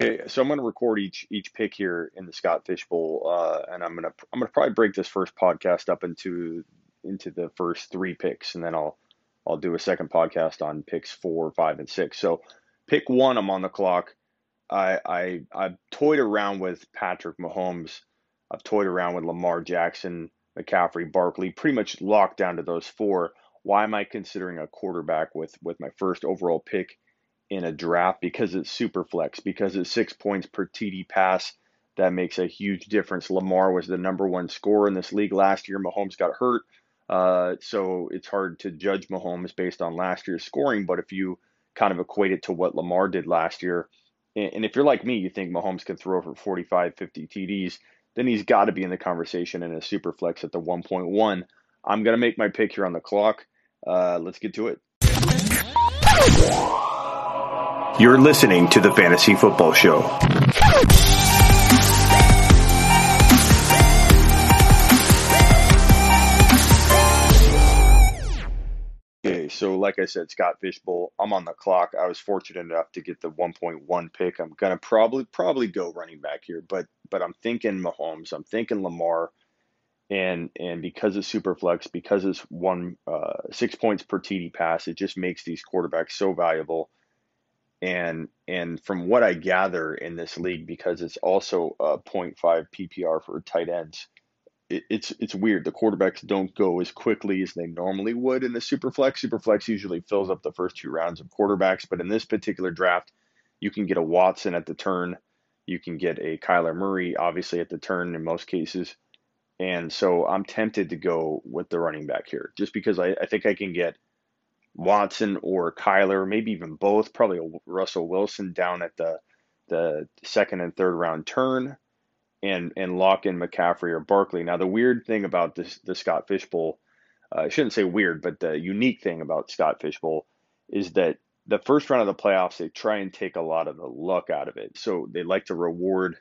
Okay, so I'm going to record each each pick here in the Scott Fish Bowl, uh, and I'm gonna I'm gonna probably break this first podcast up into into the first three picks, and then I'll I'll do a second podcast on picks four, five, and six. So, pick one, I'm on the clock. I I I've toyed around with Patrick Mahomes. I've toyed around with Lamar Jackson, McCaffrey, Barkley, pretty much locked down to those four. Why am I considering a quarterback with with my first overall pick? In a draft because it's super flex, because it's six points per TD pass. That makes a huge difference. Lamar was the number one scorer in this league last year. Mahomes got hurt. Uh, so it's hard to judge Mahomes based on last year's scoring. But if you kind of equate it to what Lamar did last year, and if you're like me, you think Mahomes can throw for 45, 50 TDs, then he's got to be in the conversation in a super flex at the 1.1. I'm going to make my pick here on the clock. Uh, let's get to it. You're listening to the Fantasy Football Show. Okay, so like I said, Scott Fish Bowl, I'm on the clock. I was fortunate enough to get the 1.1 pick. I'm gonna probably probably go running back here, but but I'm thinking Mahomes, I'm thinking Lamar, and and because it's super flex, because it's one uh, six points per TD pass, it just makes these quarterbacks so valuable and and from what I gather in this league, because it's also a 0.5 PPR for tight ends, it, it's it's weird. The quarterbacks don't go as quickly as they normally would in the superflex. Superflex usually fills up the first two rounds of quarterbacks, but in this particular draft, you can get a Watson at the turn, you can get a Kyler Murray, obviously at the turn in most cases. And so I'm tempted to go with the running back here, just because I, I think I can get Watson or Kyler, maybe even both, probably Russell Wilson down at the the second and third round turn, and and lock in McCaffrey or Barkley. Now the weird thing about this the Scott Fish Bowl, uh, I shouldn't say weird, but the unique thing about Scott Fish Bowl is that the first round of the playoffs they try and take a lot of the luck out of it. So they like to reward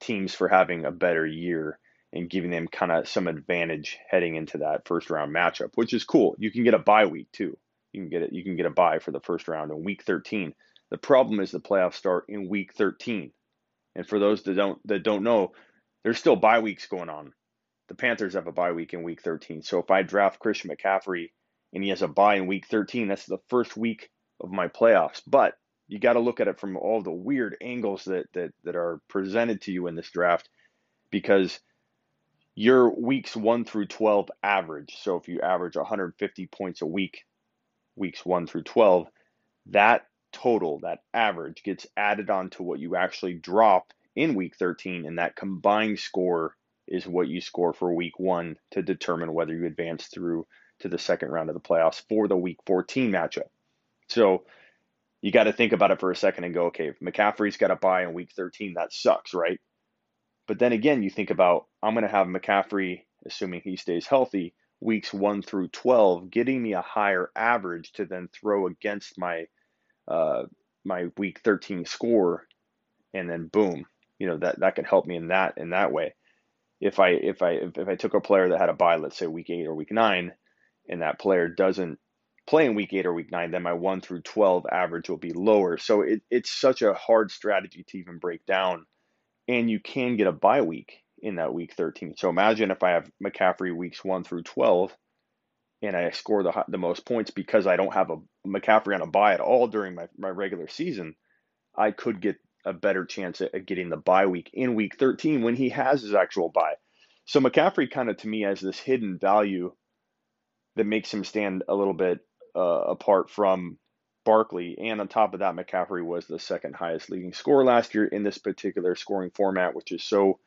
teams for having a better year and giving them kind of some advantage heading into that first round matchup, which is cool. You can get a bye week too. You can get it. You can get a bye for the first round in week 13. The problem is the playoffs start in week 13, and for those that don't that don't know, there's still bye weeks going on. The Panthers have a bye week in week 13. So if I draft Christian McCaffrey and he has a bye in week 13, that's the first week of my playoffs. But you got to look at it from all the weird angles that that that are presented to you in this draft because your weeks 1 through 12 average. So if you average 150 points a week, weeks 1 through 12, that total, that average, gets added on to what you actually drop in week 13, and that combined score is what you score for week 1 to determine whether you advance through to the second round of the playoffs for the week 14 matchup. So you got to think about it for a second and go, okay, if McCaffrey's got a bye in week 13, that sucks, right? But then again, you think about I'm going to have McCaffrey, assuming he stays healthy, weeks 1 through 12, getting me a higher average to then throw against my uh, my week 13 score, and then boom, you know that that can help me in that in that way. If I if I if, I took a player that had a bye, let's say week eight or week nine, and that player doesn't play in week eight or week nine, then my one through 12 average will be lower. So it, it's such a hard strategy to even break down. And you can get a bye week in that week 13. So imagine if I have McCaffrey weeks 1 through 12 and I score the the most points because I don't have a McCaffrey on a bye at all during my, my regular season, I could get a better chance at, getting the bye week in week 13 when he has his actual bye. So McCaffrey kind of to me has this hidden value that makes him stand a little bit uh, apart from Barkley. And on top of that, McCaffrey was the second highest leading scorer last year in this particular scoring format, which is so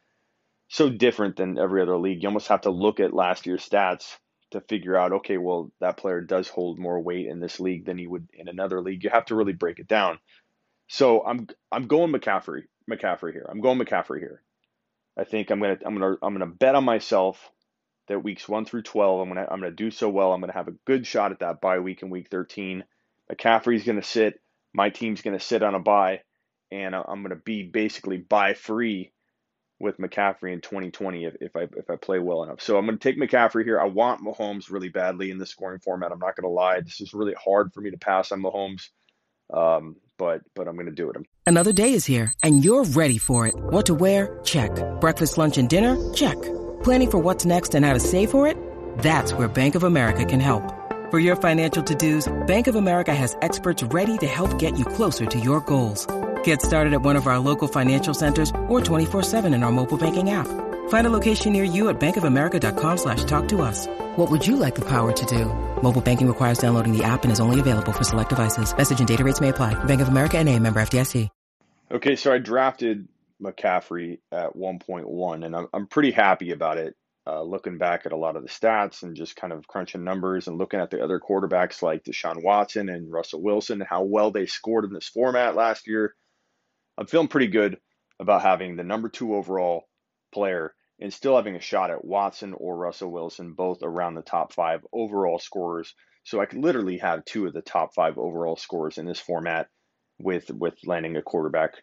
so different than every other league. You almost have to look at last year's stats to figure out, okay, well, that player does hold more weight in this league than he would in another league. You have to really break it down. So I'm I'm going McCaffrey, McCaffrey here. I'm going McCaffrey here. I think I'm gonna I'm gonna I'm gonna bet on myself that weeks one through twelve I'm gonna I'm gonna do so well. I'm gonna have a good shot at that bye week in week 13. McCaffrey's gonna sit. My team's gonna sit on a bye, and I'm gonna be basically bye free with McCaffrey in 2020 if, if I if I play well enough. So I'm going to take McCaffrey here. I want Mahomes really badly in the scoring format. I'm not going to lie. This is really hard for me to pass on Mahomes. Um, but but I'm going to do it. Another day is here, and you're ready for it. What to wear? Check. Breakfast, lunch, and dinner? Check. Planning for what's next and how to save for it? That's where Bank of America can help. For your financial to-dos, Bank of America has experts ready to help get you closer to your goals. Get started at one of our local financial centers or 24-7 in our mobile banking app. Find a location near you at bankofamerica.com slash talk to us. What would you like the power to do? Mobile banking requires downloading the app and is only available for select devices. Message and data rates may apply. Bank of America and a member FDIC. Okay, so I drafted McCaffrey at 1.1, and I'm, I'm pretty happy about it. Uh, looking back at a lot of the stats and just kind of crunching numbers and looking at the other quarterbacks like Deshaun Watson and Russell Wilson, how well they scored in this format last year, I'm feeling pretty good about having the number two overall player and still having a shot at Watson or Russell Wilson, both around the top five overall scorers. So I could literally have two of the top five overall scorers in this format with with landing a quarterback,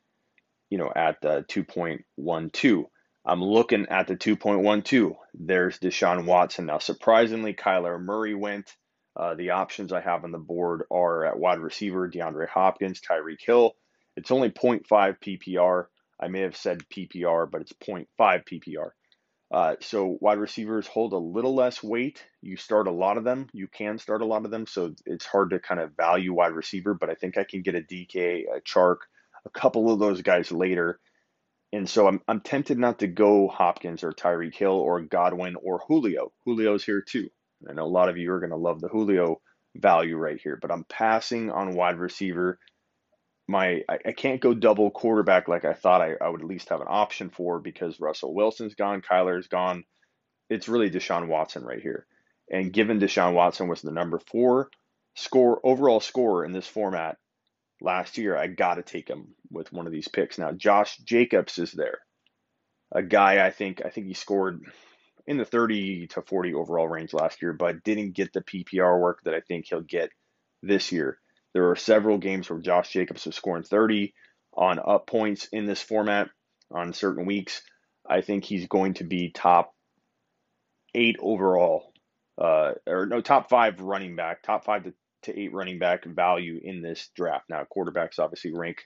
you know, at the 2.12. I'm looking at the 2.12. There's Deshaun Watson. Now, surprisingly, Kyler Murray went. Uh, the options I have on the board are at wide receiver, DeAndre Hopkins, Tyreek Hill. It's only 0.5 PPR. I may have said PPR, but it's 0.5 PPR. Uh, so wide receivers hold a little less weight. You start a lot of them. You can start a lot of them. So it's hard to kind of value wide receiver, but I think I can get a DK, a Chark, a couple of those guys later. And so I'm, I'm tempted not to go Hopkins or Tyreek Hill or Godwin or Julio. Julio's here too. I know a lot of you are going to love the Julio value right here, but I'm passing on wide receiver my I, I, can't go double quarterback like I thought I, I would at least have an option for because Russell Wilson's gone, Kyler's gone. It's really Deshaun Watson right here. And given Deshaun Watson was the number four score overall scorer in this format last year, I gotta take him with one of these picks. Now Josh Jacobs is there. A guy I think I think he scored in the 30 to 40 overall range last year, but didn't get the PPR work that I think he'll get this year. There are several games where Josh Jacobs was scoring 30 on up points in this format on certain weeks. I think he's going to be top eight overall, uh, or no, top five running back, top five to, to eight running back value in this draft. Now, quarterbacks obviously rank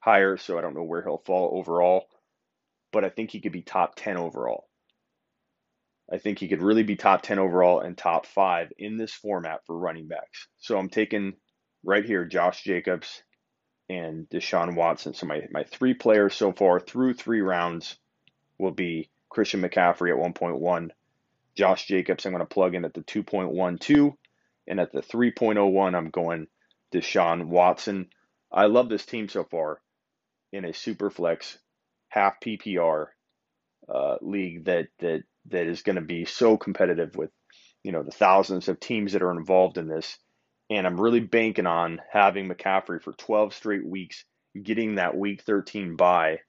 higher, so I don't know where he'll fall overall, but I think he could be top 10 overall. I think he could really be top 10 overall and top five in this format for running backs. So I'm taking right here, Josh Jacobs and Deshaun Watson. So my, my three players so far through three rounds will be Christian McCaffrey at 1.1, Josh Jacobs, I'm going to plug in at the 2.12, and at the 3.01, I'm going Deshaun Watson. I love this team so far in a super flex half PPR uh, league that that that is going to be so competitive with you know the thousands of teams that are involved in this and I'm really banking on having McCaffrey for 12 straight weeks, getting that week 13 bye.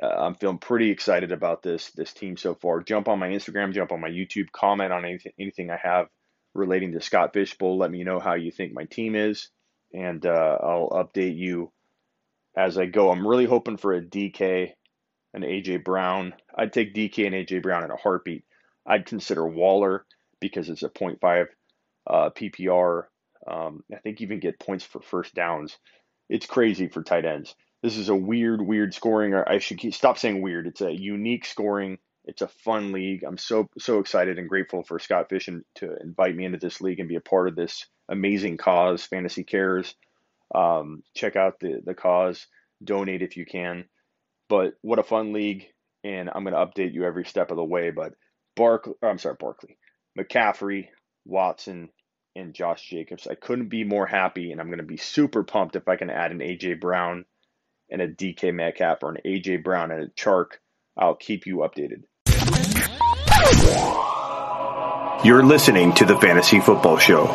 Uh, I'm feeling pretty excited about this this team so far. Jump on my Instagram, jump on my YouTube, comment on anything anything I have relating to Scott Fish Bowl. Let me know how you think my team is, and uh, I'll update you as I go. I'm really hoping for a DK, an AJ Brown. I'd take DK and AJ Brown in a heartbeat. I'd consider Waller because it's a 0.5 uh, PPR um, I think even get points for first downs. It's crazy for tight ends. This is a weird, weird scoring. I should keep, stop saying weird. It's a unique scoring. It's a fun league. I'm so so excited and grateful for Scott Fish and, to invite me into this league and be a part of this amazing cause, Fantasy Cares. Um, check out the the cause. Donate if you can. But what a fun league, and I'm going to update you every step of the way. But Barkley, I'm sorry, Barkley, McCaffrey, Watson, and Josh Jacobs. I couldn't be more happy, and I'm going to be super pumped if I can add an AJ Brown and a DK Metcalf or an AJ Brown and a Chark. I'll keep you updated. You're listening to the Fantasy Football Show.